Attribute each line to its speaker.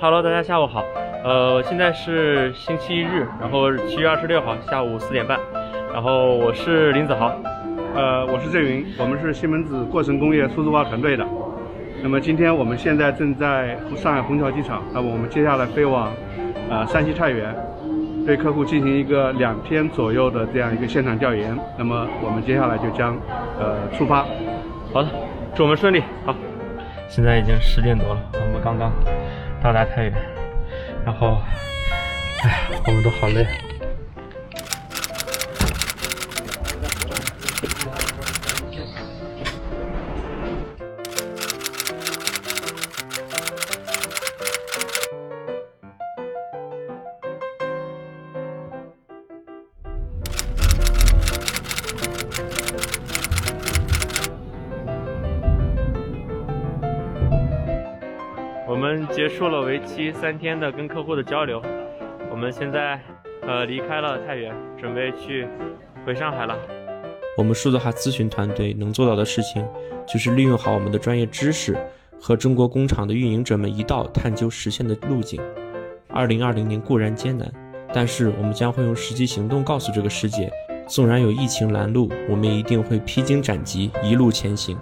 Speaker 1: Hello，大家下午好。呃，现在是星期日，然后七月二十六号下午四点半。然后我是林子豪，
Speaker 2: 呃，我是郑云，我们是西门子过程工业数字化团队的。那么今天我们现在正在上海虹桥机场，那么我们接下来飞往呃山西太原，对客户进行一个两天左右的这样一个现场调研。那么我们接下来就将呃出发。
Speaker 1: 好的，祝我们顺利。好，现在已经十点多了，我们刚刚到达太原，然后，哎，我们都好累。我们结束了为期三天的跟客户的交流，我们现在呃离开了太原，准备去回上海了。
Speaker 3: 我们数字化咨询团队能做到的事情，就是利用好我们的专业知识，和中国工厂的运营者们一道探究实现的路径。二零二零年固然艰难，但是我们将会用实际行动告诉这个世界，纵然有疫情拦路，我们一定会披荆斩棘，一路前行。